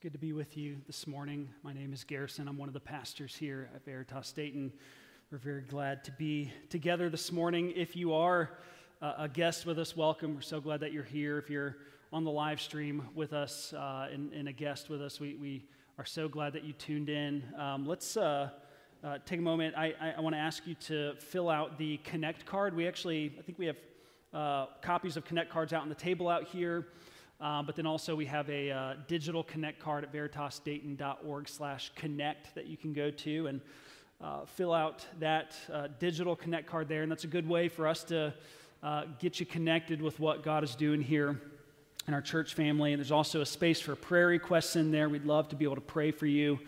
Good to be with you this morning. My name is Garrison. I'm one of the pastors here at Veritas Dayton. We're very glad to be together this morning. If you are a guest with us, welcome. We're so glad that you're here. If you're on the live stream with us uh, and, and, a guest with us, we, we, are so glad that you tuned in. Um, let's uh, uh, take a moment. I, I, I want to ask you to fill out the Connect card. We actually, I think we have uh, copies of Connect cards out on the table out here. Uh, but then also we have a uh, digital connect card at veritasdayton.org slash connect that you can go to and uh, fill out that uh, digital connect card there. And that's a good way for us to uh, get you connected with what God is doing here in our church family. And there's also a space for prayer requests in there. We'd love to be able to pray for you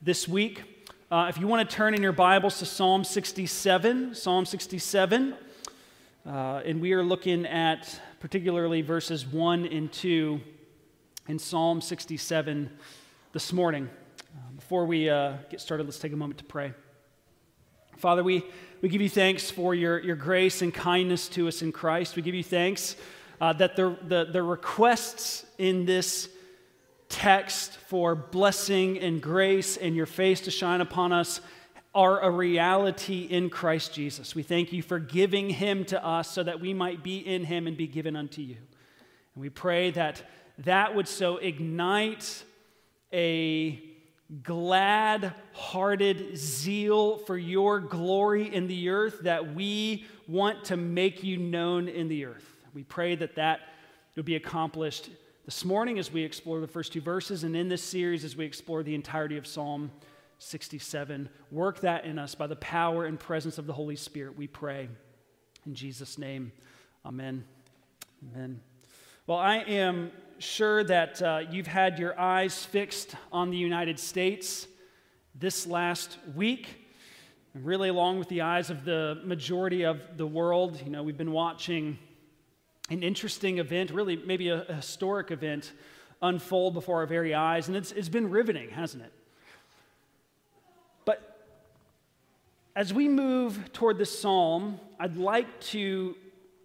this week. Uh, if you want to turn in your Bibles to Psalm 67, Psalm 67, and we are looking at particularly verses 1 and 2 in Psalm 67 this morning. Uh, before we uh, get started, let's take a moment to pray. Father, we, we give you thanks for your, your grace and kindness to us in Christ. We give you thanks uh, that the, the, the requests in this text for blessing and grace and your face to shine upon us are a reality in Christ Jesus. We thank you for giving him to us so that we might be in him and be given unto you. And we pray that that would so ignite a glad hearted zeal for your glory in the earth that we want to make you known in the earth. We pray that that would be accomplished this morning as we explore the first two verses and in this series as we explore the entirety of Psalm 67. Work that in us by the power and presence of the Holy Spirit, we pray. In Jesus' name, amen. Amen. Well, I am sure that uh, you've had your eyes fixed on the United States this last week, and really along with the eyes of the majority of the world. You know, we've been watching an interesting event, really maybe a, a historic event, unfold before our very eyes, and it's, it's been riveting, hasn't it? As we move toward this psalm, I'd like to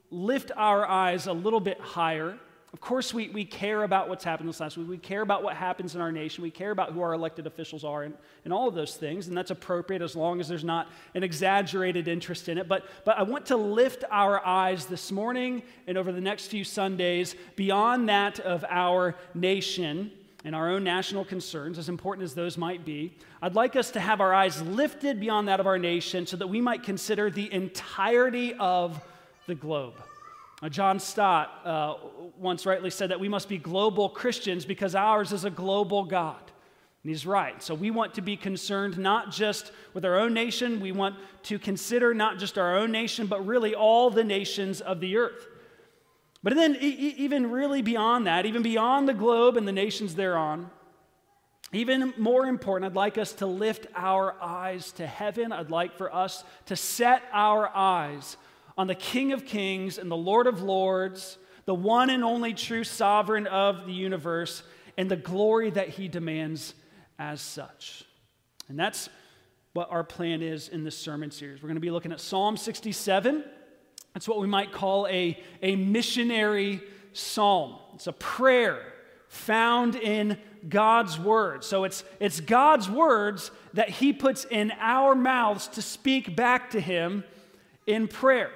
lift our eyes a little bit higher. Of course, we, we care about what's happened this last week. We care about what happens in our nation. We care about who our elected officials are and, and all of those things. And that's appropriate as long as there's not an exaggerated interest in it. But, but I want to lift our eyes this morning and over the next few Sundays beyond that of our nation and our own national concerns, as important as those might be, I'd like us to have our eyes lifted beyond that of our nation so that we might consider the entirety of the globe. Now, John Stott uh, once rightly said that we must be global Christians because ours is a global God. And he's right. So we want to be concerned not just with our own nation, we want to consider not just our own nation, but really all the nations of the earth. But then, even really beyond that, even beyond the globe and the nations thereon, even more important, I'd like us to lift our eyes to heaven. I'd like for us to set our eyes on the King of Kings and the Lord of Lords, the one and only true sovereign of the universe, and the glory that he demands as such. And that's what our plan is in this sermon series. We're going to be looking at Psalm 67. It's what we might call a, a missionary psalm. It's a prayer found in God's word. So it's, it's God's words that He puts in our mouths to speak back to Him in prayer.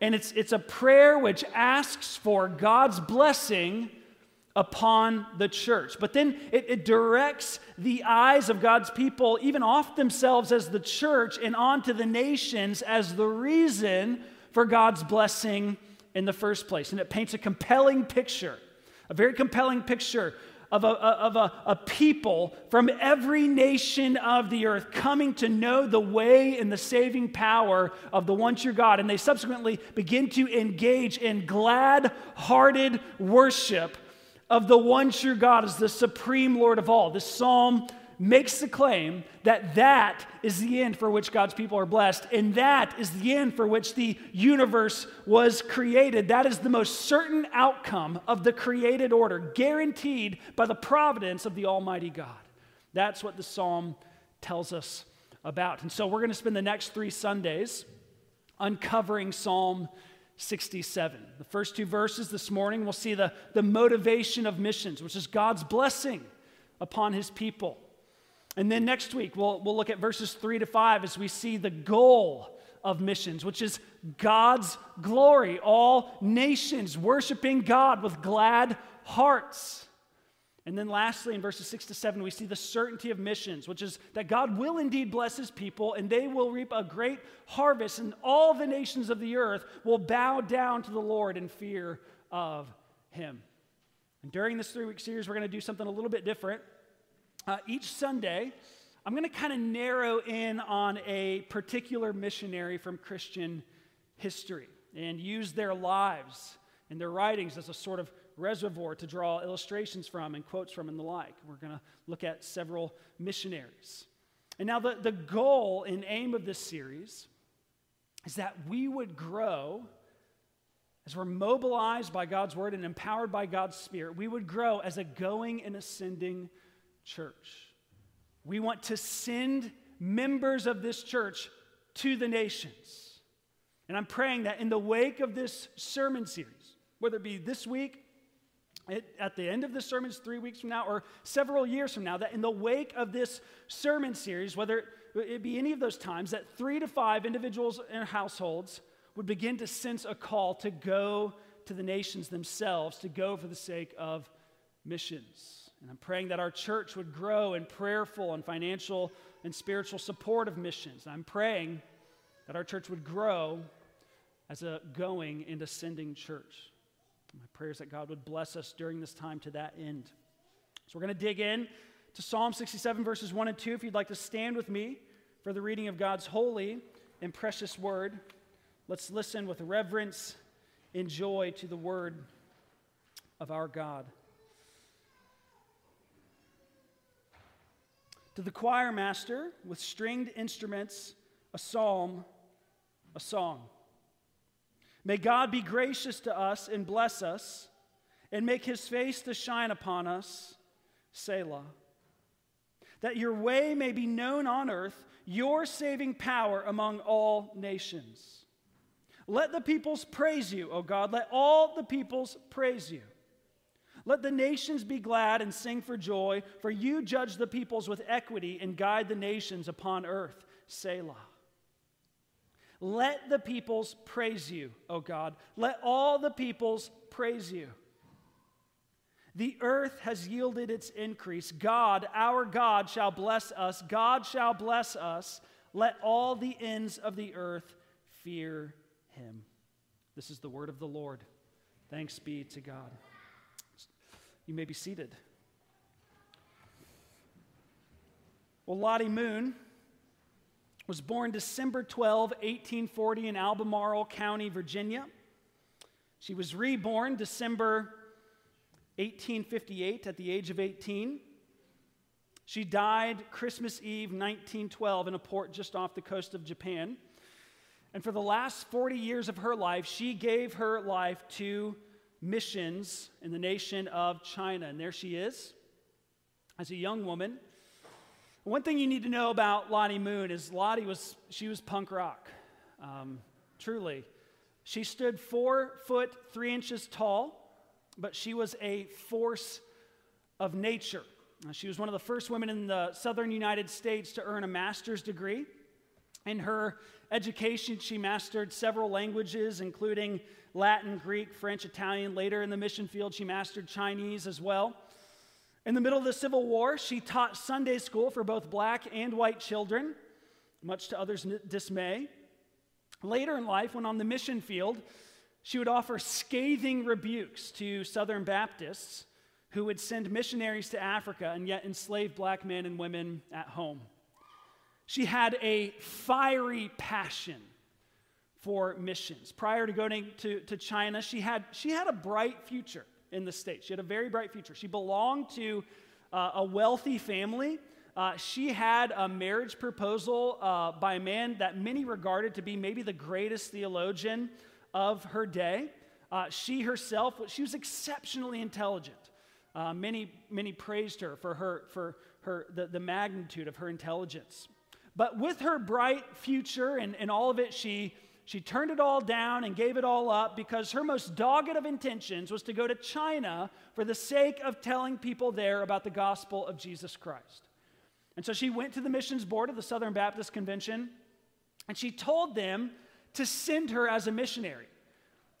And it's, it's a prayer which asks for God's blessing upon the church. But then it, it, directs the eyes of God's people, even off themselves as the church, and onto the nations as the reason for God's blessing in the first place. And it paints a compelling picture, a very compelling picture of, a, of a, a, people from every nation of the earth coming to know the way and the saving power of the one true God. And they subsequently begin to engage in glad hearted worship of the one true God as the supreme Lord of all. This psalm makes the claim that that is the end for which God's people are blessed, and that is the end for which the universe was created. That is the most certain outcome of the created order, guaranteed by the providence of the Almighty God. That's what the psalm tells us about. And so we're going to spend the next three Sundays uncovering Psalm 67. The first two verses this morning, we'll see the, the motivation of missions, which is God's blessing upon his people. And then next week, we'll, we'll look at verses three to five as we see the goal of missions, which is God's glory, all nations worshiping God with glad hearts. And then lastly, in verses six to seven, we see the certainty of missions, which is that God will indeed bless his people and they will reap a great harvest, and all the nations of the earth will bow down to the Lord in fear of him. And during this three week series, we're going to do something a little bit different. Uh, each Sunday, I'm going to kind of narrow in on a particular missionary from Christian history and use their lives and their writings as a sort of reservoir to draw illustrations from and quotes from and the like. We're going to look at several missionaries. And now, the, the goal and aim of this series is that we would grow as we're mobilized by God's word and empowered by God's spirit, we would grow as a going and ascending church. We want to send members of this church to the nations. And I'm praying that in the wake of this sermon series, whether it be this week, at the end of the sermons, three weeks from now, or several years from now, that in the wake of this sermon series, whether it be any of those times, that three to five individuals and households would begin to sense a call to go to the nations themselves, to go for the sake of missions. And I'm praying that our church would grow in prayerful and financial and spiritual support of missions. I'm praying that our church would grow as a going and ascending church. My prayer is that God would bless us during this time to that end. So we're going to dig in to Psalm 67, verses 1 and 2. If you'd like to stand with me for the reading of God's holy and precious word, let's listen with reverence and joy to the word of our God. To the choir master with stringed instruments, a psalm, a song. May God be gracious to us and bless us and make his face to shine upon us, Selah. That your way may be known on earth, your saving power among all nations. Let the peoples praise you, O God. Let all the peoples praise you. Let the nations be glad and sing for joy, for you judge the peoples with equity and guide the nations upon earth. Selah. Let the peoples praise you, O God. Let all the peoples praise you. The earth has yielded its increase. God, our God, shall bless us. God shall bless us. Let all the ends of the earth fear him. This is the word of the Lord. Thanks be to God. You may be seated. Well, Lottie Moon was born December 12, 1840, in Albemarle County, Virginia. She was reborn December 1858 at the age of 18. She died Christmas Eve 1912 in a port just off the coast of Japan. And for the last 40 years of her life, she gave her life to missions in the nation of China. And there she is as a young woman. One thing you need to know about Lottie Moon is Lottie was, she was punk rock, um, truly. She stood four foot three inches tall, but she was a force of nature. She was one of the first women in the southern United States to earn a master's degree. In her education, she mastered several languages, including Latin, Greek, French, Italian. Later in the mission field, she mastered Chinese as well. In the middle of the Civil War, she taught Sunday school for both black and white children, much to others' dismay. Later in life, when on the mission field, she would offer scathing rebukes to Southern Baptists who would send missionaries to Africa and yet enslave black men and women at home. She had a fiery passion for missions. Prior to going to, to China, she had, she had a bright future in the States. She had a very bright future. She belonged to uh, a wealthy family. Uh, she had a marriage proposal uh, by a man that many regarded to be maybe the greatest theologian of her day. Uh, she herself, she was exceptionally intelligent. Uh, many, many praised her for, her, for her, the, the magnitude of her intelligence. But with her bright future and, and all of it, she, she turned it all down and gave it all up because her most dogged of intentions was to go to China for the sake of telling people there about the gospel of Jesus Christ. And so she went to the missions board of the Southern Baptist Convention and she told them to send her as a missionary.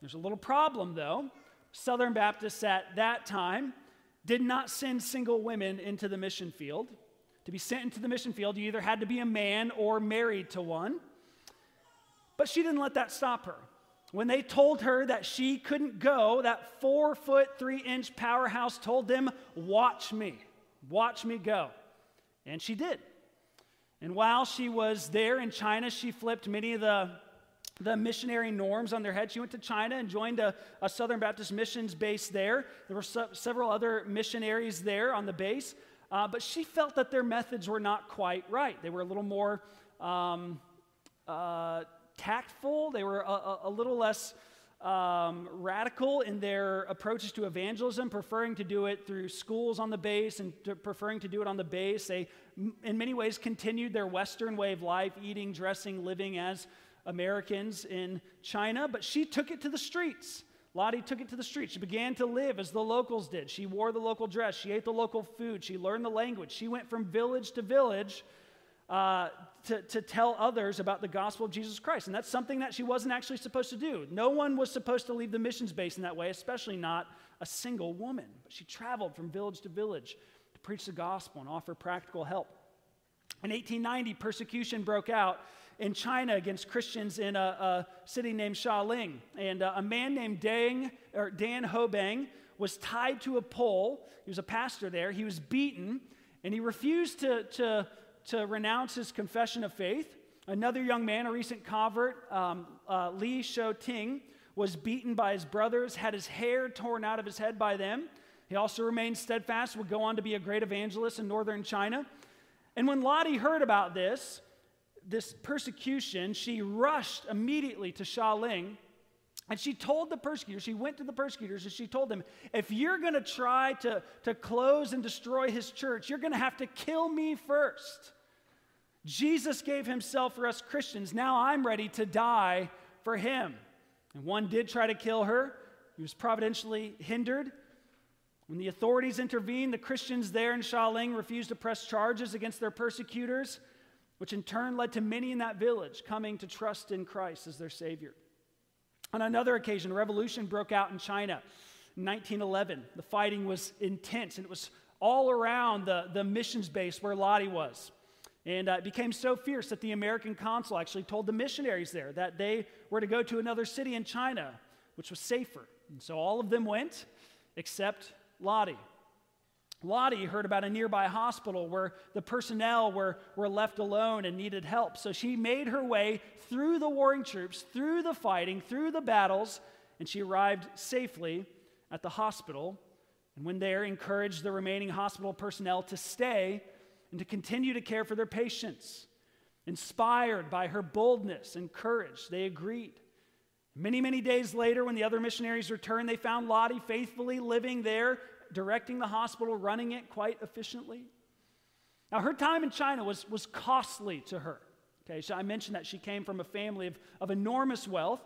There's a little problem though. Southern Baptists at that time did not send single women into the mission field. To be sent into the mission field, you either had to be a man or married to one. But she didn't let that stop her. When they told her that she couldn't go, that four foot, three inch powerhouse told them, Watch me, watch me go. And she did. And while she was there in China, she flipped many of the, the missionary norms on their head. She went to China and joined a, a Southern Baptist missions base there. There were so, several other missionaries there on the base, uh, but she felt that their methods were not quite right. They were a little more. Um, uh, tactful, they were a, a little less um, radical in their approaches to evangelism, preferring to do it through schools on the base and to, preferring to do it on the base. They, in many ways, continued their Western way of life, eating, dressing, living as Americans in China, but she took it to the streets. Lottie took it to the streets. She began to live as the locals did. She wore the local dress. She ate the local food. She learned the language. She went from village to village uh, to, to tell others about the gospel of Jesus Christ. And that's something that she wasn't actually supposed to do. No one was supposed to leave the missions base in that way, especially not a single woman. But she traveled from village to village to preach the gospel and offer practical help. In 1890, persecution broke out in China against Christians in a, a city named Shaoling. And uh, a man named Dang, or Dan Hobang was tied to a pole. He was a pastor there. He was beaten, and he refused to, to to renounce his confession of faith. Another young man, a recent convert, um, uh, Li Shou Ting, was beaten by his brothers, had his hair torn out of his head by them. He also remained steadfast, would go on to be a great evangelist in northern China. And when Lottie heard about this, this persecution, she rushed immediately to Shaoling and she told the persecutors, she went to the persecutors and she told them, if you're going to try to, to close and destroy his church, you're going to have to kill me first. Jesus gave himself for us Christians. Now I'm ready to die for him. And one did try to kill her. He was providentially hindered. When the authorities intervened, the Christians there in Shaoling refused to press charges against their persecutors, which in turn led to many in that village coming to trust in Christ as their Savior. On another occasion, a revolution broke out in China in 1911. The fighting was intense, and it was all around the, the missions base where Lottie was. And uh, it became so fierce that the American consul actually told the missionaries there that they were to go to another city in China, which was safer. And so all of them went, except Lottie. Lottie heard about a nearby hospital where the personnel were, were left alone and needed help. So she made her way through the warring troops, through the fighting, through the battles, and she arrived safely at the hospital. And when there, encouraged the remaining hospital personnel to stay and to continue to care for their patients. Inspired by her boldness and courage, they agreed. Many, many days later, when the other missionaries returned, they found Lottie faithfully living there directing the hospital, running it quite efficiently. Now, her time in China was, was costly to her. Okay, so I mentioned that she came from a family of, of enormous wealth,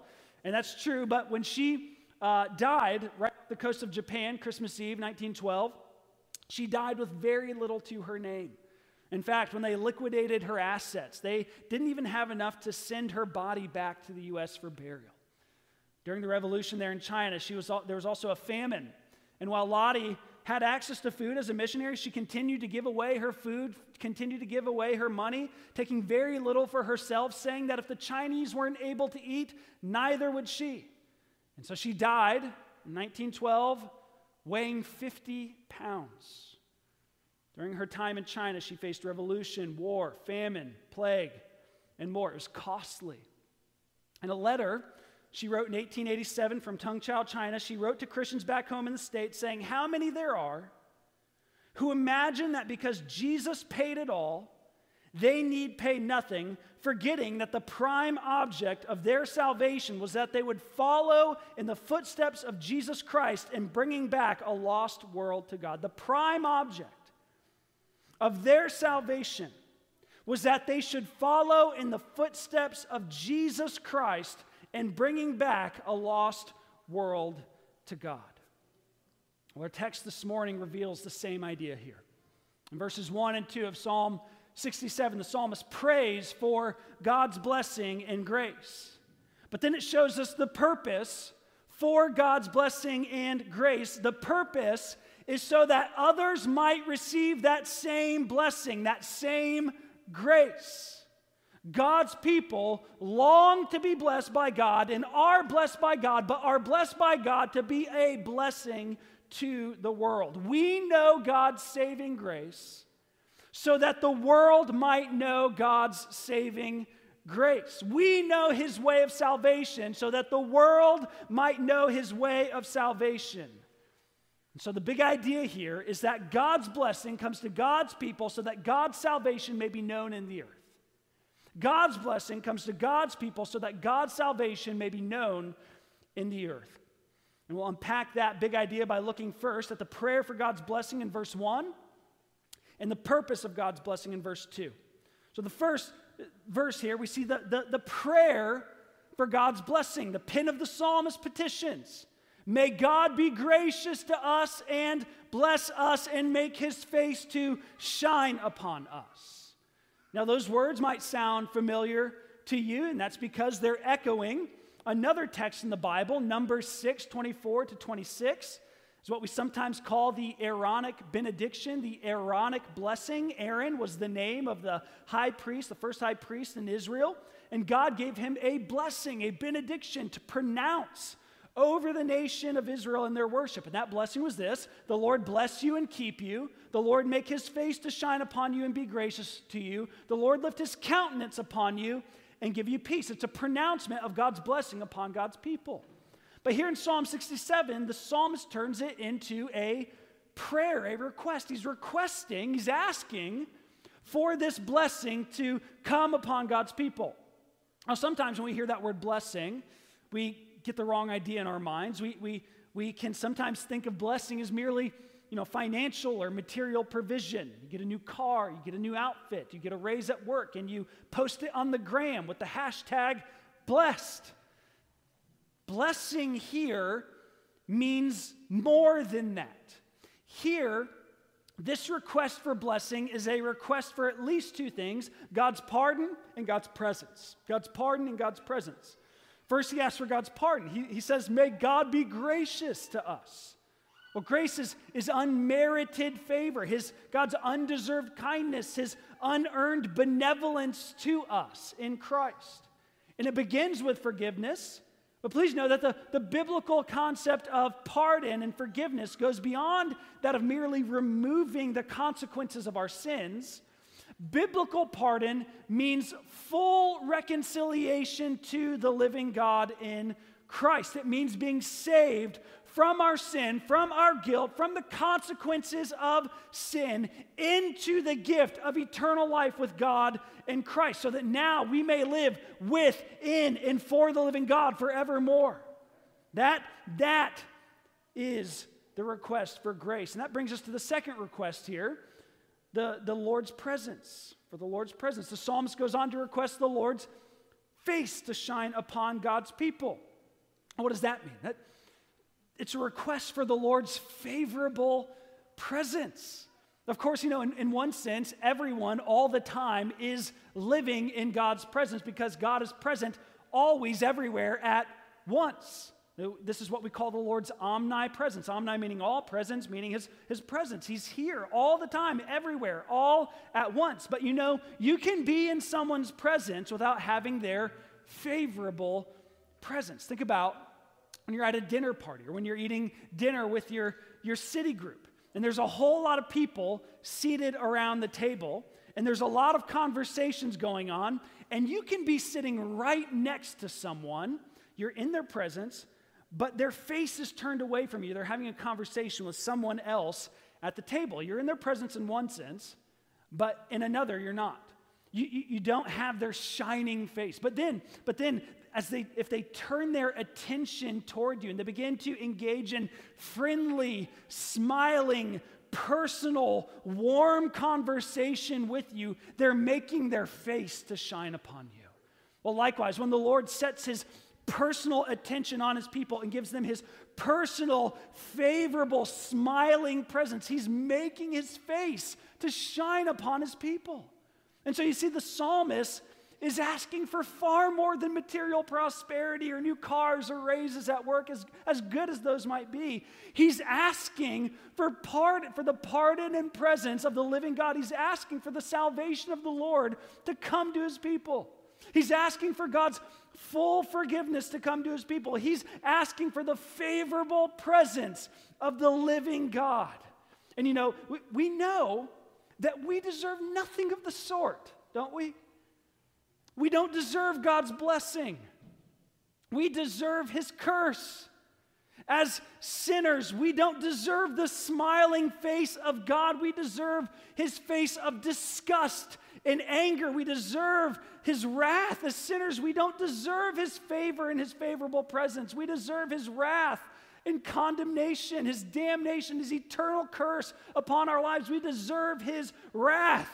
and that's true, but when she uh, died right off the coast of Japan, Christmas Eve, 1912, she died with very little to her name. In fact, when they liquidated her assets, they didn't even have enough to send her body back to the U.S. for burial. During the revolution there in China, she was, there was also a famine and while Lottie had access to food as a missionary, she continued to give away her food, continued to give away her money, taking very little for herself, saying that if the Chinese weren't able to eat, neither would she. And so she died in 1912, weighing 50 pounds. During her time in China, she faced revolution, war, famine, plague, and more. It was costly. In a letter she wrote in 1887 from Tengchow, China. She wrote to Christians back home in the States saying, How many there are who imagine that because Jesus paid it all, they need pay nothing, forgetting that the prime object of their salvation was that they would follow in the footsteps of Jesus Christ in bringing back a lost world to God. The prime object of their salvation was that they should follow in the footsteps of Jesus Christ and bringing back a lost world to God. Well, our text this morning reveals the same idea here. In verses 1 and 2 of Psalm 67, the psalmist prays for God's blessing and grace. But then it shows us the purpose for God's blessing and grace. The purpose is so that others might receive that same blessing, that same grace. God's people long to be blessed by God and are blessed by God, but are blessed by God to be a blessing to the world. We know God's saving grace so that the world might know God's saving grace. We know his way of salvation so that the world might know his way of salvation. So, the big idea here is that God's blessing comes to God's people so that God's salvation may be known in the earth. God's blessing comes to God's people so that God's salvation may be known in the earth. And we'll unpack that big idea by looking first at the prayer for God's blessing in verse 1 and the purpose of God's blessing in verse 2. So, the first verse here, we see the, the, the prayer for God's blessing. The pin of the psalmist petitions. May God be gracious to us and bless us and make his face to shine upon us. Now, those words might sound familiar to you, and that's because they're echoing another text in the Bible, Numbers 6 24 to 26. Is what we sometimes call the Aaronic benediction, the Aaronic blessing. Aaron was the name of the high priest, the first high priest in Israel, and God gave him a blessing, a benediction to pronounce over the nation of Israel in their worship. And that blessing was this the Lord bless you and keep you. The Lord make his face to shine upon you and be gracious to you. The Lord lift his countenance upon you and give you peace. It's a pronouncement of God's blessing upon God's people. But here in Psalm 67, the psalmist turns it into a prayer, a request. He's requesting, he's asking for this blessing to come upon God's people. Now, sometimes when we hear that word blessing, we get the wrong idea in our minds. We, we, we can sometimes think of blessing as merely you know, financial or material provision. You get a new car, you get a new outfit, you get a raise at work, and you post it on the gram with the hashtag blessed. Blessing here means more than that. Here, this request for blessing is a request for at least two things God's pardon and God's presence. God's pardon and God's presence. First, he asks for God's pardon. He, he says, May God be gracious to us. Well, grace is, is unmerited favor, his, God's undeserved kindness, his unearned benevolence to us in Christ. And it begins with forgiveness. But please know that the, the biblical concept of pardon and forgiveness goes beyond that of merely removing the consequences of our sins Biblical pardon means full reconciliation to the living God in Christ. It means being saved from our sin, from our guilt, from the consequences of sin, into the gift of eternal life with God in Christ, so that now we may live with, in, and for the living God forevermore. That, that is the request for grace. And that brings us to the second request here the, the Lord's presence. For the Lord's presence. The psalmist goes on to request the Lord's face to shine upon God's people. What does that mean? That, it's a request for the Lord's favorable presence. Of course, you know, in, in one sense, everyone all the time is living in God's presence because God is present always, everywhere, at once. This is what we call the Lord's omnipresence. Omni meaning all, presence meaning his, his presence. He's here all the time, everywhere, all at once. But you know, you can be in someone's presence without having their favorable presence. Think about when you're at a dinner party or when you're eating dinner with your, your city group, and there's a whole lot of people seated around the table, and there's a lot of conversations going on, and you can be sitting right next to someone. You're in their presence, but their face is turned away from you. They're having a conversation with someone else at the table. You're in their presence in one sense, but in another, you're not. You, you, you, don't have their shining face. But then, but then, as they, if they turn their attention toward you and they begin to engage in friendly, smiling, personal, warm conversation with you, they're making their face to shine upon you. Well, likewise, when the Lord sets his personal attention on his people and gives them his personal, favorable, smiling presence. He's making his face to shine upon his people. And so you see, the psalmist is asking for far more than material prosperity or new cars or raises at work, as, as good as those might be. He's asking for, part, for the pardon and presence of the living God. He's asking for the salvation of the Lord to come to his people. He's asking for God's full forgiveness to come to his people. He's asking for the favorable presence of the living God. And you know, we, we know that we deserve nothing of the sort, don't we? We don't deserve God's blessing. We deserve his curse. As sinners, we don't deserve the smiling face of God. We deserve his face of disgust and anger. We deserve his wrath. As sinners, we don't deserve his favor and his favorable presence. We deserve his wrath and condemnation, his damnation, his eternal curse upon our lives. We deserve his wrath.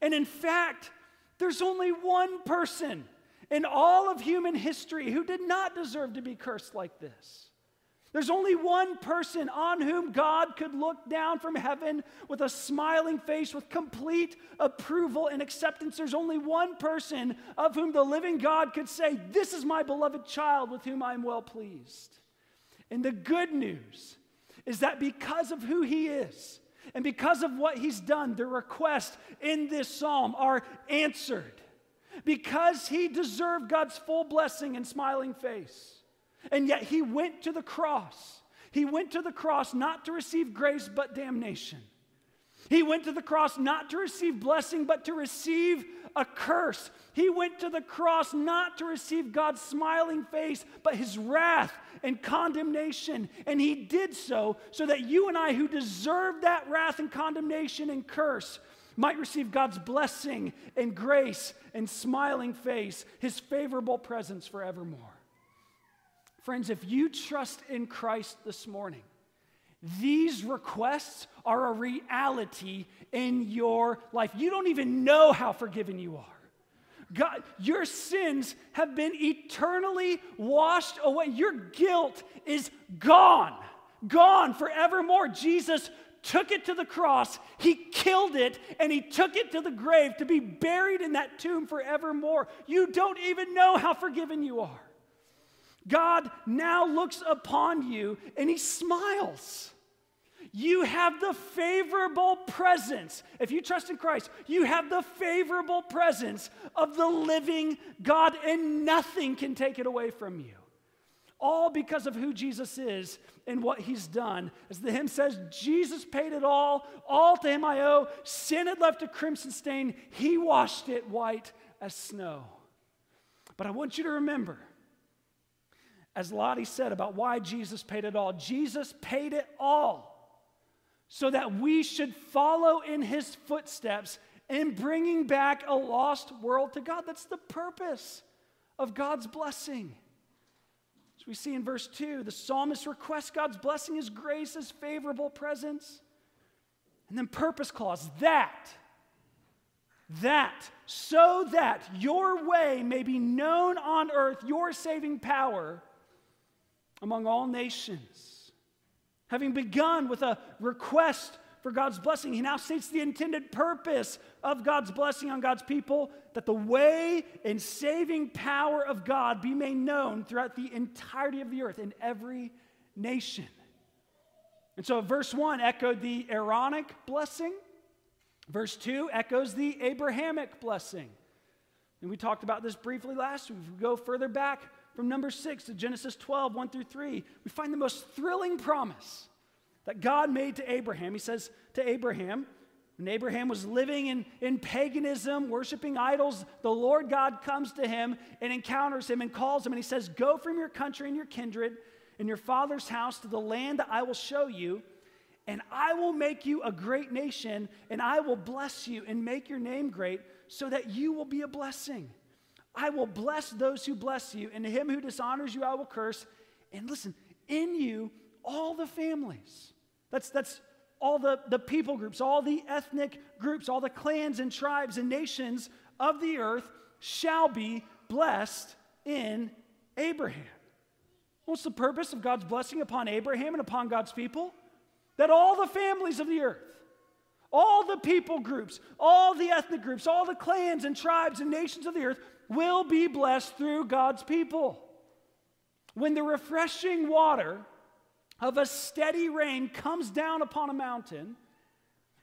And in fact, there's only one person in all of human history who did not deserve to be cursed like this. There's only one person on whom God could look down from heaven with a smiling face, with complete approval and acceptance. There's only one person of whom the living God could say, This is my beloved child with whom I am well pleased. And the good news is that because of who he is, and because of what he's done, the requests in this psalm are answered. Because he deserved God's full blessing and smiling face. And yet he went to the cross. He went to the cross not to receive grace, but damnation. He went to the cross not to receive blessing, but to receive a curse. He went to the cross not to receive God's smiling face, but his wrath and condemnation. And he did so so that you and I, who deserve that wrath and condemnation and curse, might receive God's blessing and grace and smiling face, his favorable presence forevermore. Friends, if you trust in Christ this morning, these requests are a reality in your life. You don't even know how forgiven you are. God, your sins have been eternally washed away. Your guilt is gone, gone forevermore. Jesus took it to the cross, he killed it, and he took it to the grave to be buried in that tomb forevermore. You don't even know how forgiven you are. God now looks upon you and he smiles. You have the favorable presence. If you trust in Christ, you have the favorable presence of the living God, and nothing can take it away from you. All because of who Jesus is and what he's done. As the hymn says, Jesus paid it all, all to him I owe. Sin had left a crimson stain, he washed it white as snow. But I want you to remember, as Lottie said about why Jesus paid it all, Jesus paid it all so that we should follow in his footsteps in bringing back a lost world to God. That's the purpose of God's blessing. As we see in verse 2, the psalmist requests God's blessing, his grace, his favorable presence. And then, purpose clause that, that, so that your way may be known on earth, your saving power among all nations. Having begun with a request for God's blessing, he now states the intended purpose of God's blessing on God's people that the way and saving power of God be made known throughout the entirety of the earth in every nation. And so, verse 1 echoed the Aaronic blessing, verse 2 echoes the Abrahamic blessing. And we talked about this briefly last week. If we go further back, from number 6 to Genesis 12, 1 through 3, we find the most thrilling promise that God made to Abraham. He says to Abraham, when Abraham was living in, in paganism, worshiping idols, the Lord God comes to him and encounters him and calls him, and he says, Go from your country and your kindred and your father's house to the land that I will show you, and I will make you a great nation, and I will bless you and make your name great, so that you will be a blessing. I will bless those who bless you, and him who dishonors you, I will curse. And listen, in you, all the families. That's, that's all the, the people groups, all the ethnic groups, all the clans and tribes and nations of the earth shall be blessed in Abraham. What's the purpose of God's blessing upon Abraham and upon God's people? That all the families of the earth, all the people groups, all the ethnic groups, all the clans and tribes and nations of the earth will be blessed through God's people. When the refreshing water of a steady rain comes down upon a mountain,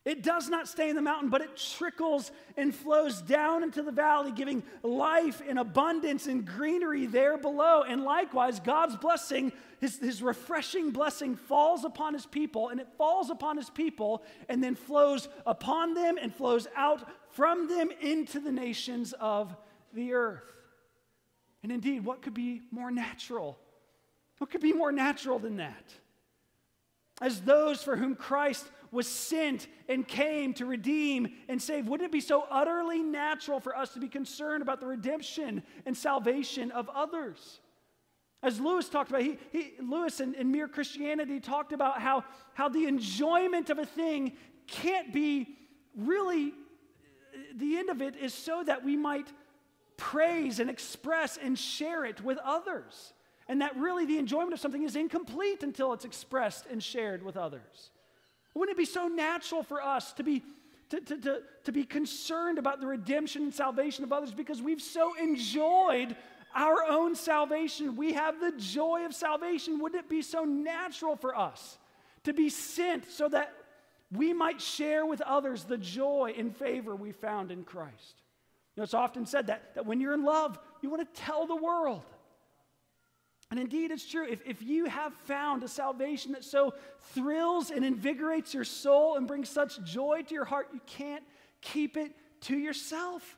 it does not stay in the mountain, but it trickles and flows down into the valley, giving life and abundance and greenery there below. And likewise, God's blessing, his, his refreshing blessing, falls upon his people, and it falls upon his people and then flows upon them and flows out from them into the nations of the earth. And indeed, what could be more natural? What could be more natural than that? As those for whom Christ was sent and came to redeem and save, wouldn't it be so utterly natural for us to be concerned about the redemption and salvation of others? As Lewis talked about, he, he, Lewis in, in Mere Christianity talked about how, how the enjoyment of a thing can't be really, the end of it is so that we might praise and express and share it with others. And that really the enjoyment of something is incomplete until it's expressed and shared with others. Wouldn't it be so natural for us to be, to, to, to, to be concerned about the redemption and salvation of others because we've so enjoyed our own salvation? We have the joy of salvation. Wouldn't it be so natural for us to be sent so that we might share with others the joy and favor we found in Christ? You know, it's often said that, that when you're in love, you want to tell the world. And indeed, it's true. If, if you have found a salvation that so thrills and invigorates your soul and brings such joy to your heart, you can't keep it to yourself.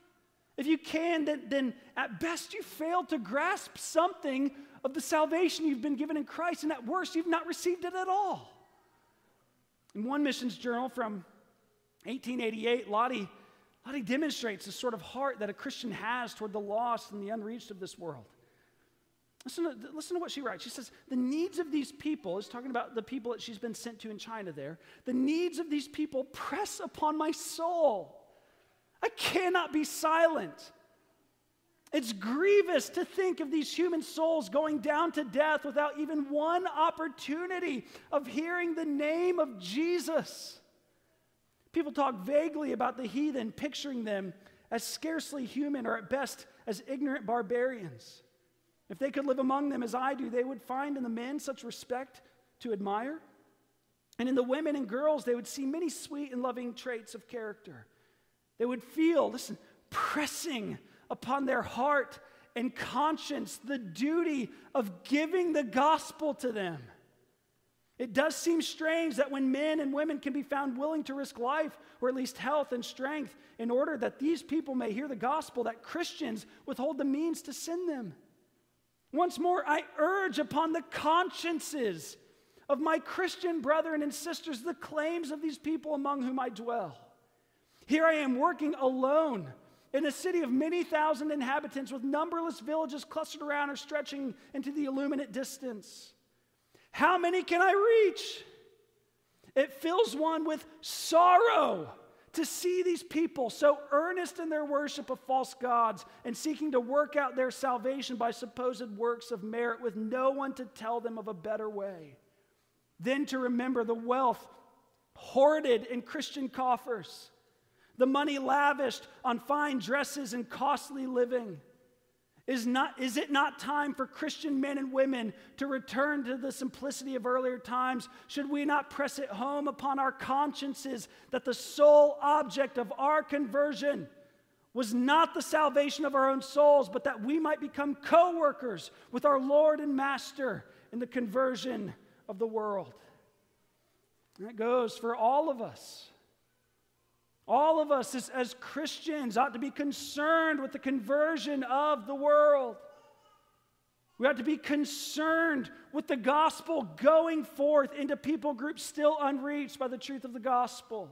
If you can, then, then at best you failed to grasp something of the salvation you've been given in Christ, and at worst, you've not received it at all. In one missions journal from 1888, Lottie, Lottie demonstrates the sort of heart that a Christian has toward the lost and the unreached of this world. Listen to, listen to what she writes. She says, The needs of these people, is talking about the people that she's been sent to in China there, the needs of these people press upon my soul. I cannot be silent. It's grievous to think of these human souls going down to death without even one opportunity of hearing the name of Jesus. People talk vaguely about the heathen, picturing them as scarcely human or at best as ignorant barbarians. If they could live among them as I do, they would find in the men such respect to admire. And in the women and girls, they would see many sweet and loving traits of character. They would feel, listen, pressing upon their heart and conscience the duty of giving the gospel to them. It does seem strange that when men and women can be found willing to risk life, or at least health and strength, in order that these people may hear the gospel, that Christians withhold the means to send them. Once more, I urge upon the consciences of my Christian brethren and sisters the claims of these people among whom I dwell. Here I am working alone in a city of many thousand inhabitants with numberless villages clustered around or stretching into the illuminate distance. How many can I reach? It fills one with sorrow to see these people so earnest in their worship of false gods and seeking to work out their salvation by supposed works of merit with no one to tell them of a better way. Then to remember the wealth hoarded in Christian coffers, the money lavished on fine dresses and costly living is, not, is it not time for Christian men and women to return to the simplicity of earlier times? Should we not press it home upon our consciences that the sole object of our conversion was not the salvation of our own souls, but that we might become co workers with our Lord and Master in the conversion of the world? And that goes for all of us. All of us as, as, Christians ought to be concerned with the conversion of the world. We ought to be concerned with the gospel going forth into people groups still unreached by the truth of the gospel.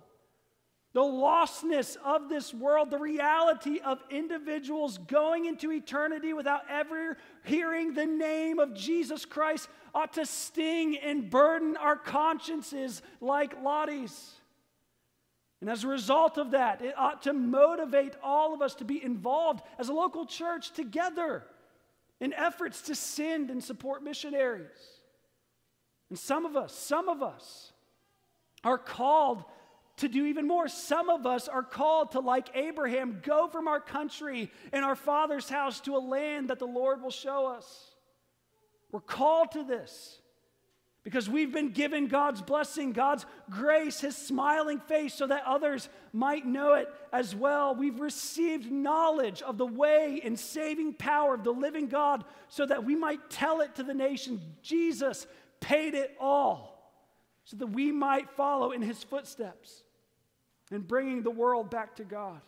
The lostness of this world, the reality of individuals going into eternity without ever hearing the name of Jesus Christ ought to sting and burden our consciences like Lottie's. And as a result of that, it ought to motivate all of us to be involved as a local church together in efforts to send and support missionaries. And some of us, some of us are called to do even more. Some of us are called to, like Abraham, go from our country and our father's house to a land that the Lord will show us. We're called to this because we've been given God's blessing, God's grace, His smiling face, so that others might know it as well. We've received knowledge of the way and saving power of the living God so that we might tell it to the nation. Jesus paid it all so that we might follow in His footsteps and bringing the world back to God.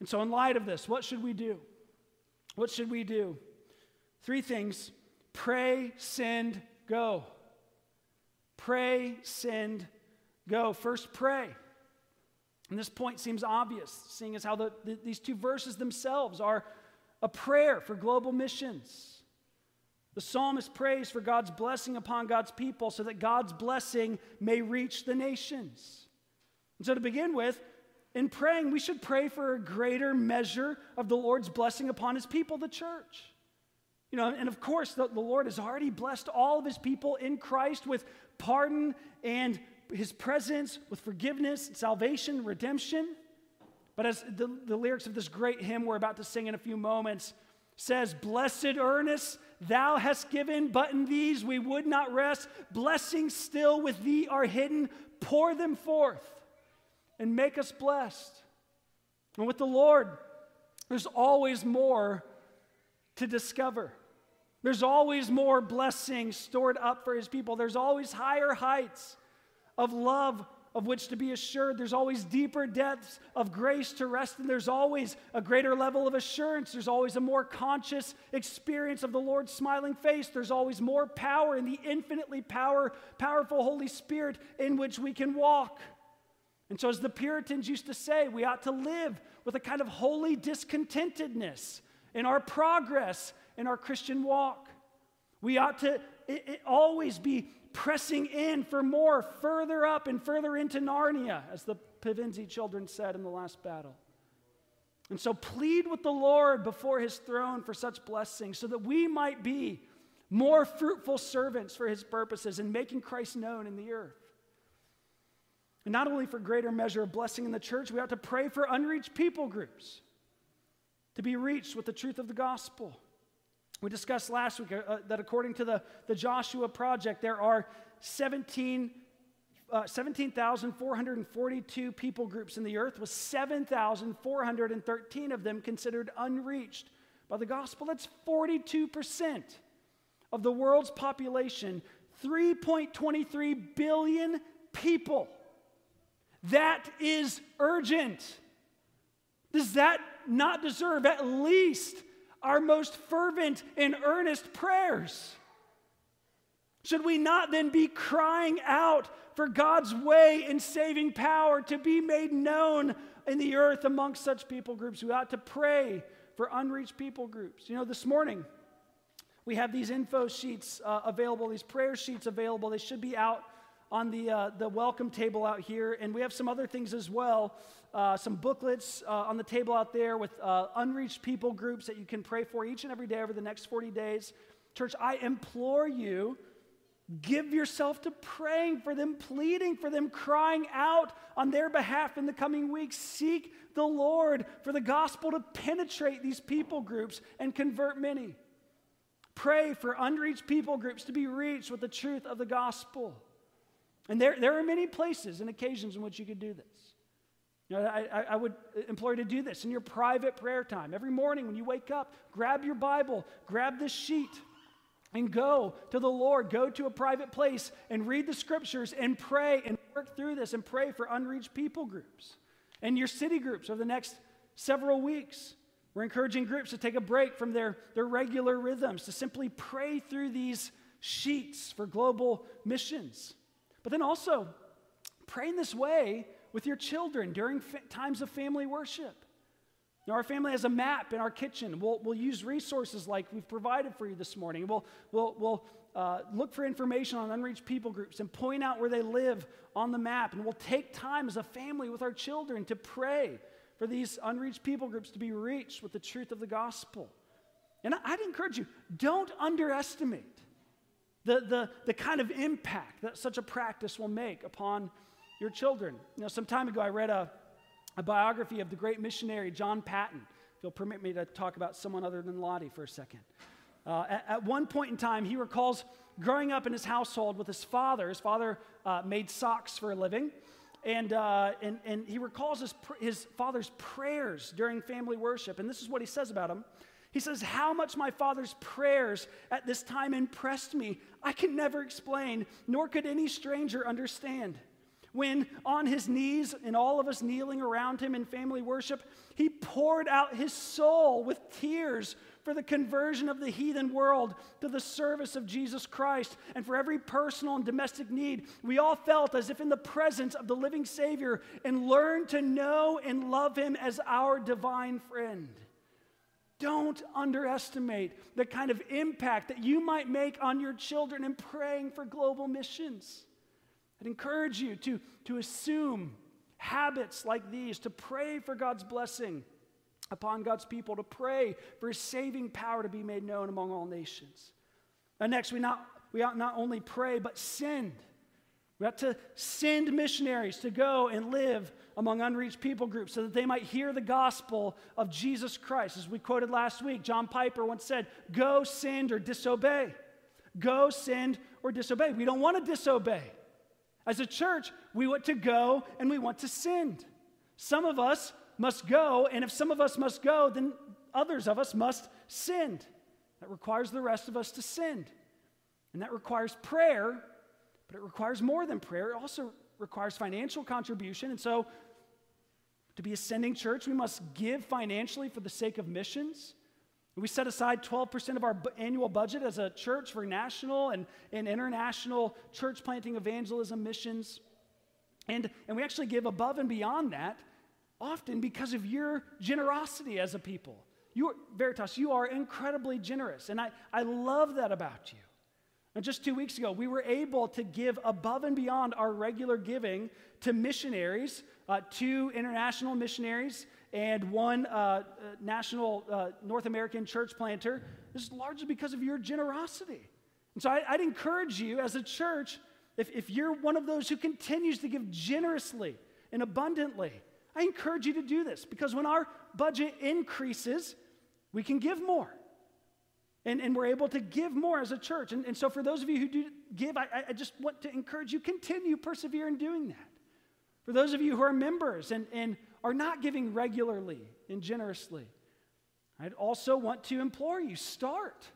And so, in light of this, what should we do? What should we do? Three things pray, send, go. Pray, send, go. First, pray. And this point seems obvious, seeing as how the, the, these two verses themselves are a prayer for global missions. The psalmist prays for God's blessing upon God's people so that God's blessing may reach the nations. And so, to begin with, in praying, we should pray for a greater measure of the Lord's blessing upon his people, the church. You know, and of course, the, the Lord has already blessed all of his people in Christ with pardon and his presence, with forgiveness, salvation, redemption. But as the, the lyrics of this great hymn we're about to sing in a few moments says, Blessed earnest, thou hast given, but in these we would not rest. Blessings still with thee are hidden, pour them forth and make us blessed. And with the Lord, there's always more to discover. There's always more blessings stored up for his people. There's always higher heights of love of which to be assured. There's always deeper depths of grace to rest in. There's always a greater level of assurance. There's always a more conscious experience of the Lord's smiling face. There's always more power in the infinitely power, powerful Holy Spirit in which we can walk. And so, as the Puritans used to say, we ought to live with a kind of holy discontentedness in our progress in our Christian walk. We ought to it, it always be pressing in for more, further up and further into Narnia, as the Pevensie children said in the last battle. And so, plead with the Lord before his throne for such blessings so that we might be more fruitful servants for his purposes in making Christ known in the earth. And not only for greater measure of blessing in the church, we ought to pray for unreached people groups to be reached with the truth of the gospel. We discussed last week uh, that according to the, the Joshua Project, there are 17, uh, 17,442 people groups in the earth, with 7,413 of them considered unreached by the gospel. That's 42% of the world's population, 3.23 billion people. That is urgent. Does that not deserve at least our most fervent and earnest prayers? Should we not then be crying out for God's way and saving power to be made known in the earth amongst such people groups? We ought to pray for unreached people groups. You know, this morning we have these info sheets uh, available, these prayer sheets available. They should be out on the, uh, the welcome table out here. And we have some other things as well uh, some booklets uh, on the table out there with uh, unreached people groups that you can pray for each and every day over the next 40 days. Church, I implore you. Give yourself to praying for them, pleading for them, crying out on their behalf in the coming weeks. Seek the Lord for the gospel to penetrate these people groups and convert many. Pray for unreached people groups to be reached with the truth of the gospel. And there, there are many places and occasions in which you could do this. You know, I, I would implore you to do this in your private prayer time. Every morning when you wake up, grab your Bible, grab this sheet, and go to the Lord. Go to a private place and read the scriptures and pray and work through this and pray for unreached people groups and your city groups over the next several weeks. We're encouraging groups to take a break from their, their regular rhythms, to simply pray through these sheets for global missions. But then also, pray in this way with your children during times of family worship. Now, our family has a map in our kitchen. We'll, we'll use resources like we've provided for you this morning. We'll, we'll, we'll uh, look for information on unreached people groups and point out where they live on the map. And we'll take time as a family with our children to pray for these unreached people groups to be reached with the truth of the gospel. And I'd encourage you don't underestimate the, the, the kind of impact that such a practice will make upon your children. You know, some time ago, I read a, a biography of the great missionary John Paton. If you'll permit me to talk about someone other than Lottie for a second. Uh, at, at, one point in time, he recalls growing up in his household with his father. His father uh, made socks for a living. And, uh, and, and he recalls his, his father's prayers during family worship. And this is what he says about him. He says, How much my father's prayers at this time impressed me, I can never explain, nor could any stranger understand. When on his knees and all of us kneeling around him in family worship, he poured out his soul with tears for the conversion of the heathen world to the service of Jesus Christ. And for every personal and domestic need, we all felt as if in the presence of the living Savior and learned to know and love him as our divine friend. Don't underestimate the kind of impact that you might make on your children in praying for global missions. I'd encourage you to, to assume habits like these, to pray for God's blessing upon God's people, to pray for his saving power to be made known among all nations. And next, we, not, we ought not only pray, but send. We ought to send missionaries to go and live among unreached people groups so that they might hear the gospel of Jesus Christ. As we quoted last week, John Piper once said, Go send or disobey. Go send or disobey. We don't want to disobey. As a church, we want to go and we want to send. Some of us must go, and if some of us must go, then others of us must send. That requires the rest of us to send. And that requires prayer, but it requires more than prayer. It also requires financial contribution. And so, to be a sending church, we must give financially for the sake of missions. We set aside 12% of our annual budget as a church for national and, and international church planting, evangelism, missions. And, and we actually give above and beyond that often because of your generosity as a people. You Veritas, you are incredibly generous, and I, I love that about you. And just two weeks ago, we were able to give above and beyond our regular giving to missionaries, uh, two international missionaries, and one uh, uh, national uh, North American church planter. This is largely because of your generosity. And so I, would encourage you as a church, if, if you're one of those who continues to give generously and abundantly, I encourage you to do this because when our budget increases, we can give more. And, and we're able to give more as a church. And, and so, for those of you who do give, I, I just want to encourage you continue, persevere in doing that. For those of you who are members and, and are not giving regularly and generously, I'd also want to implore you start.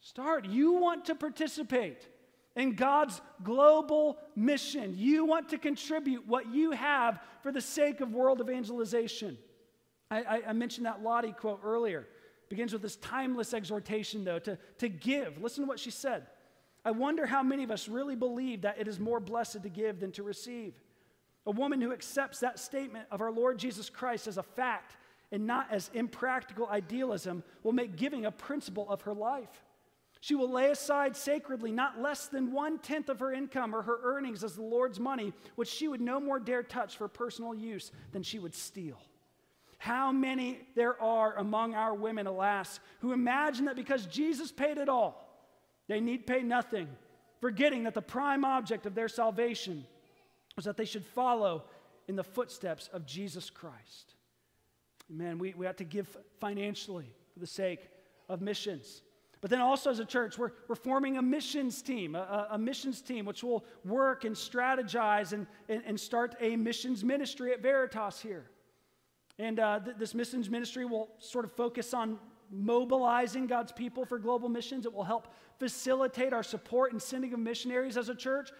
Start. You want to participate in God's global mission. You want to contribute what you have for the sake of world evangelization. I, I, I mentioned that Lottie quote earlier. Begins with this timeless exhortation, though, to, to give. Listen to what she said. I wonder how many of us really believe that it is more blessed to give than to receive. A woman who accepts that statement of our Lord Jesus Christ as a fact and not as impractical idealism will make giving a principle of her life. She will lay aside sacredly not less than one tenth of her income or her earnings as the Lord's money, which she would no more dare touch for personal use than she would steal. How many there are among our women, alas, who imagine that because Jesus paid it all, they need pay nothing, forgetting that the prime object of their salvation was that they should follow in the footsteps of Jesus Christ. Amen. We, we have to give financially for the sake of missions. But then also as a church, we're, we're forming a missions team, a, a missions team which will work and strategize and, and, and start a missions ministry at Veritas here. And uh, th- this missions ministry will sort of focus on mobilizing God's people for global missions. It will help facilitate our support and sending of missionaries as a church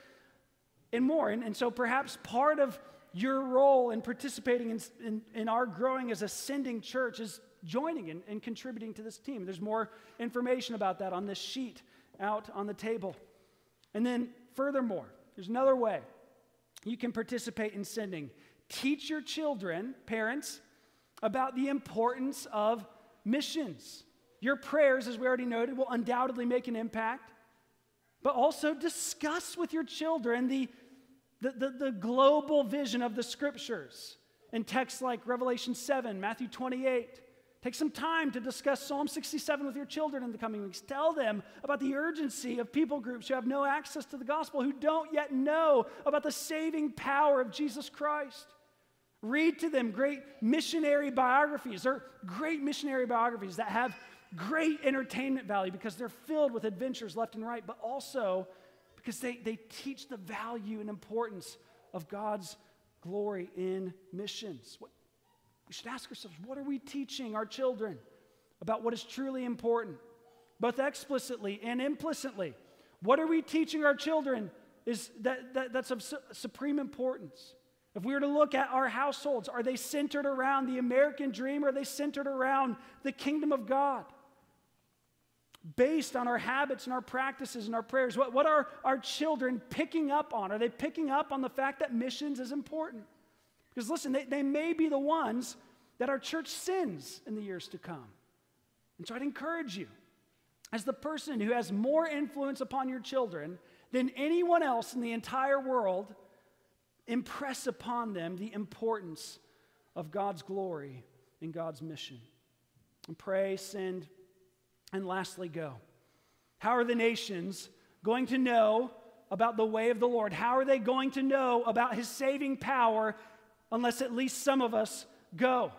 and more. And, and so perhaps part of your role in participating in, in, in our growing as a sending church is joining and, and contributing to this team. There's more information about that on this sheet out on the table. And then, furthermore, there's another way you can participate in sending. Teach your children, parents, about the importance of missions. Your prayers, as we already noted, will undoubtedly make an impact, but also discuss with your children the, the, the, the global vision of the scriptures in texts like Revelation 7, Matthew 28, Take some time to discuss Psalm 67 with your children in the coming weeks. Tell them about the urgency of people groups who have no access to the gospel, who don't yet know about the saving power of Jesus Christ. Read to them great missionary biographies. They're great missionary biographies that have great entertainment value because they're filled with adventures left and right, but also because they, they teach the value and importance of God's glory in missions. What, we should ask ourselves what are we teaching our children about what is truly important, both explicitly and implicitly? What are we teaching our children is that, that that's of su- supreme importance? If we were to look at our households, are they centered around the American dream or are they centered around the kingdom of God? Based on our habits and our practices and our prayers, what, what are our children picking up on? Are they picking up on the fact that missions is important? Because listen, they, they may be the ones that our church sins in the years to come. And so I'd encourage you, as the person who has more influence upon your children than anyone else in the entire world, impress upon them the importance of God's glory and God's mission. And pray, send, and lastly, go. How are the nations going to know about the way of the Lord? How are they going to know about his saving power unless at least some of us go.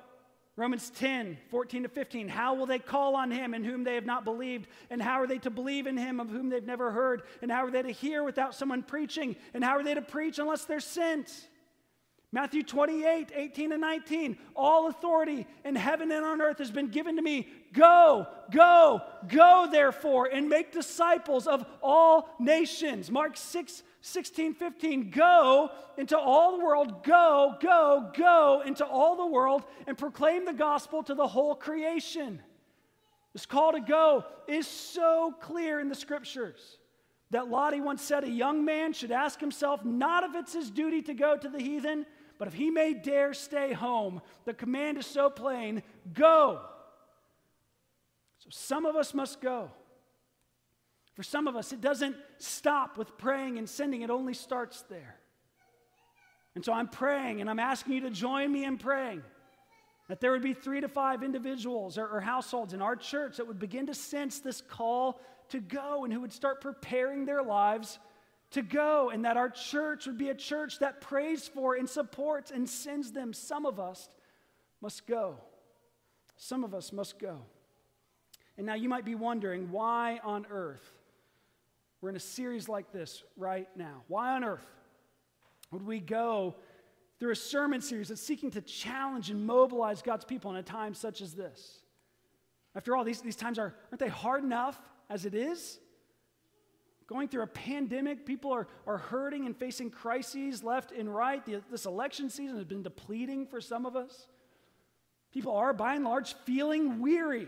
Romans 10, 14 to 15. How will they call on him in whom they have not believed? And how are they to believe in him of whom they've never heard? And how are they to hear without someone preaching? And how are they to preach unless they're sent? Matthew 28, 18 and 19. All authority in heaven and on earth has been given to me. Go, go, go, therefore, and make disciples of all nations. Mark 6, 16, 15. Go into all the world. Go, go, go into all the world and proclaim the gospel to the whole creation. This call to go is so clear in the scriptures that Lottie once said a young man should ask himself not if it's his duty to go to the heathen but if he may dare stay home, the command is so plain go. So some of us must go. For some of us, it doesn't stop with praying and sending, it only starts there. And so I'm praying and I'm asking you to join me in praying that there would be three to five individuals or, or, households in our church that would begin to sense this call to go and who would start preparing their lives to go, and that our church would be a church that prays for and supports and sends them. Some of us must go. Some of us must go. And now you might be wondering why on earth we're in a series like this right now. Why on earth would we go through a sermon series that's seeking to challenge and mobilize God's people in a time such as this? After all, these, these times are, aren't they hard enough as it is? going through a pandemic. People are, are hurting and facing crises left and right. The, this election season has been depleting for some of us. People are, by and large, feeling weary.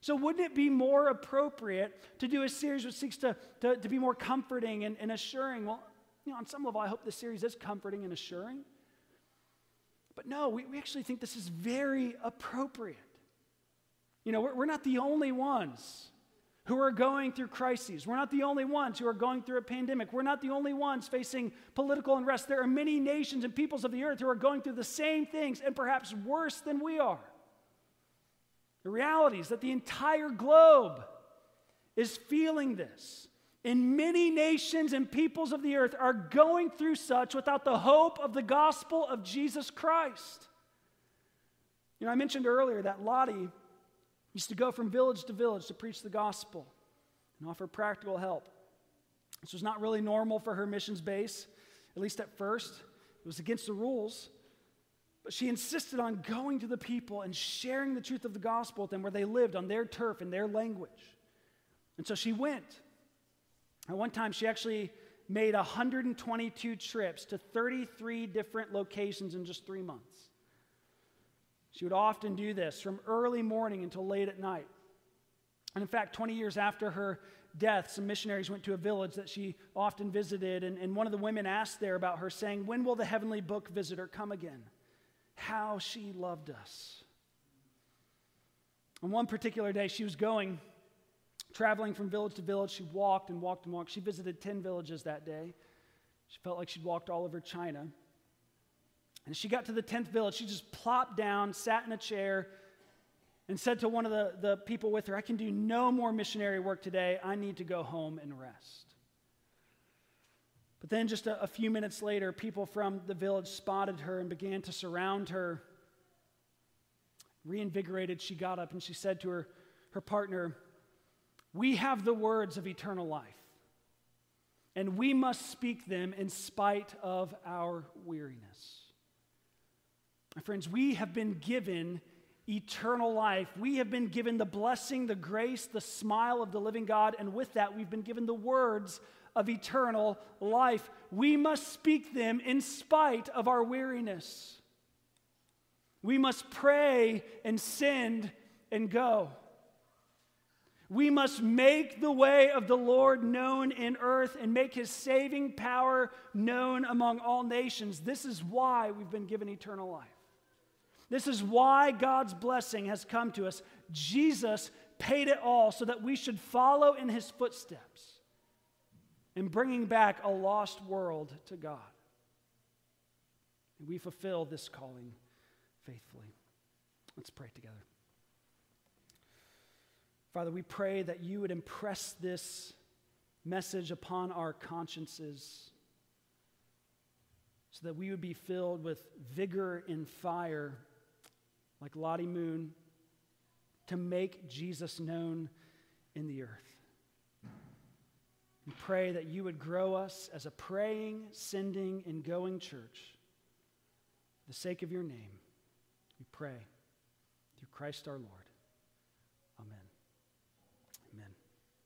So, wouldn't it be more appropriate to do a series which seeks to, to, to be more comforting and, and assuring? Well, you know, on some level, I hope this series is comforting and assuring. But no, we, we actually think this is very appropriate. You know, we're, we're not the only ones who are going through crises. We're not the only ones who are going through a pandemic. We're not the only ones facing political unrest. There are many nations and peoples of the earth who are going through the same things and perhaps worse than we are. The reality is that the entire globe is feeling this. And many nations and peoples of the earth are going through such without the hope of the gospel of Jesus Christ. You know, I mentioned earlier that Lottie used to go from village to village to preach the gospel and offer practical help. This was not really normal for her missions base, at least at first. It was against the rules. She insisted on going to the people and sharing the truth of the gospel with them where they lived on their turf in their language. And so she went. At one time, she actually made 122 trips to 33 different locations in just three months. She would often do this from early morning until late at night. And in fact, 20 years after her death, some missionaries went to a village that she often visited, and, and one of the women asked there about her, saying, When will the heavenly book visitor come again? How she loved us. On one particular day, she was going, traveling from village to village. She walked and walked and walked. She visited 10 villages that day. She felt like she'd walked all over China. And she got to the 10th village. She just plopped down, sat in a chair, and said to one of the, the people with her, I can do no more missionary work today. I need to go home and rest. But then, just a, a few minutes later, people from the village spotted her and began to surround her. Reinvigorated, she got up and she said to her, her partner, We have the words of eternal life, and we must speak them in spite of our weariness. My friends, we have been given eternal life. We have been given the blessing, the grace, the smile of the living God, and with that, we've been given the words of eternal life. We must speak them in spite of our weariness. We must pray and send and go. We must make the way of the Lord known in earth and make his saving power known among all nations. This is why we've been given eternal life. This is why God's blessing has come to us. Jesus paid it all so that we should follow in his footsteps in bringing back a lost world to God. And we fulfill this calling faithfully. Let's pray together. Father, we pray that you would impress this message upon our consciences so that we would be filled with vigor and fire like Lottie Moon, to make Jesus known in the earth. We pray that you would grow us as a praying, sending, and going church. For the sake of your name, we pray through Christ our Lord.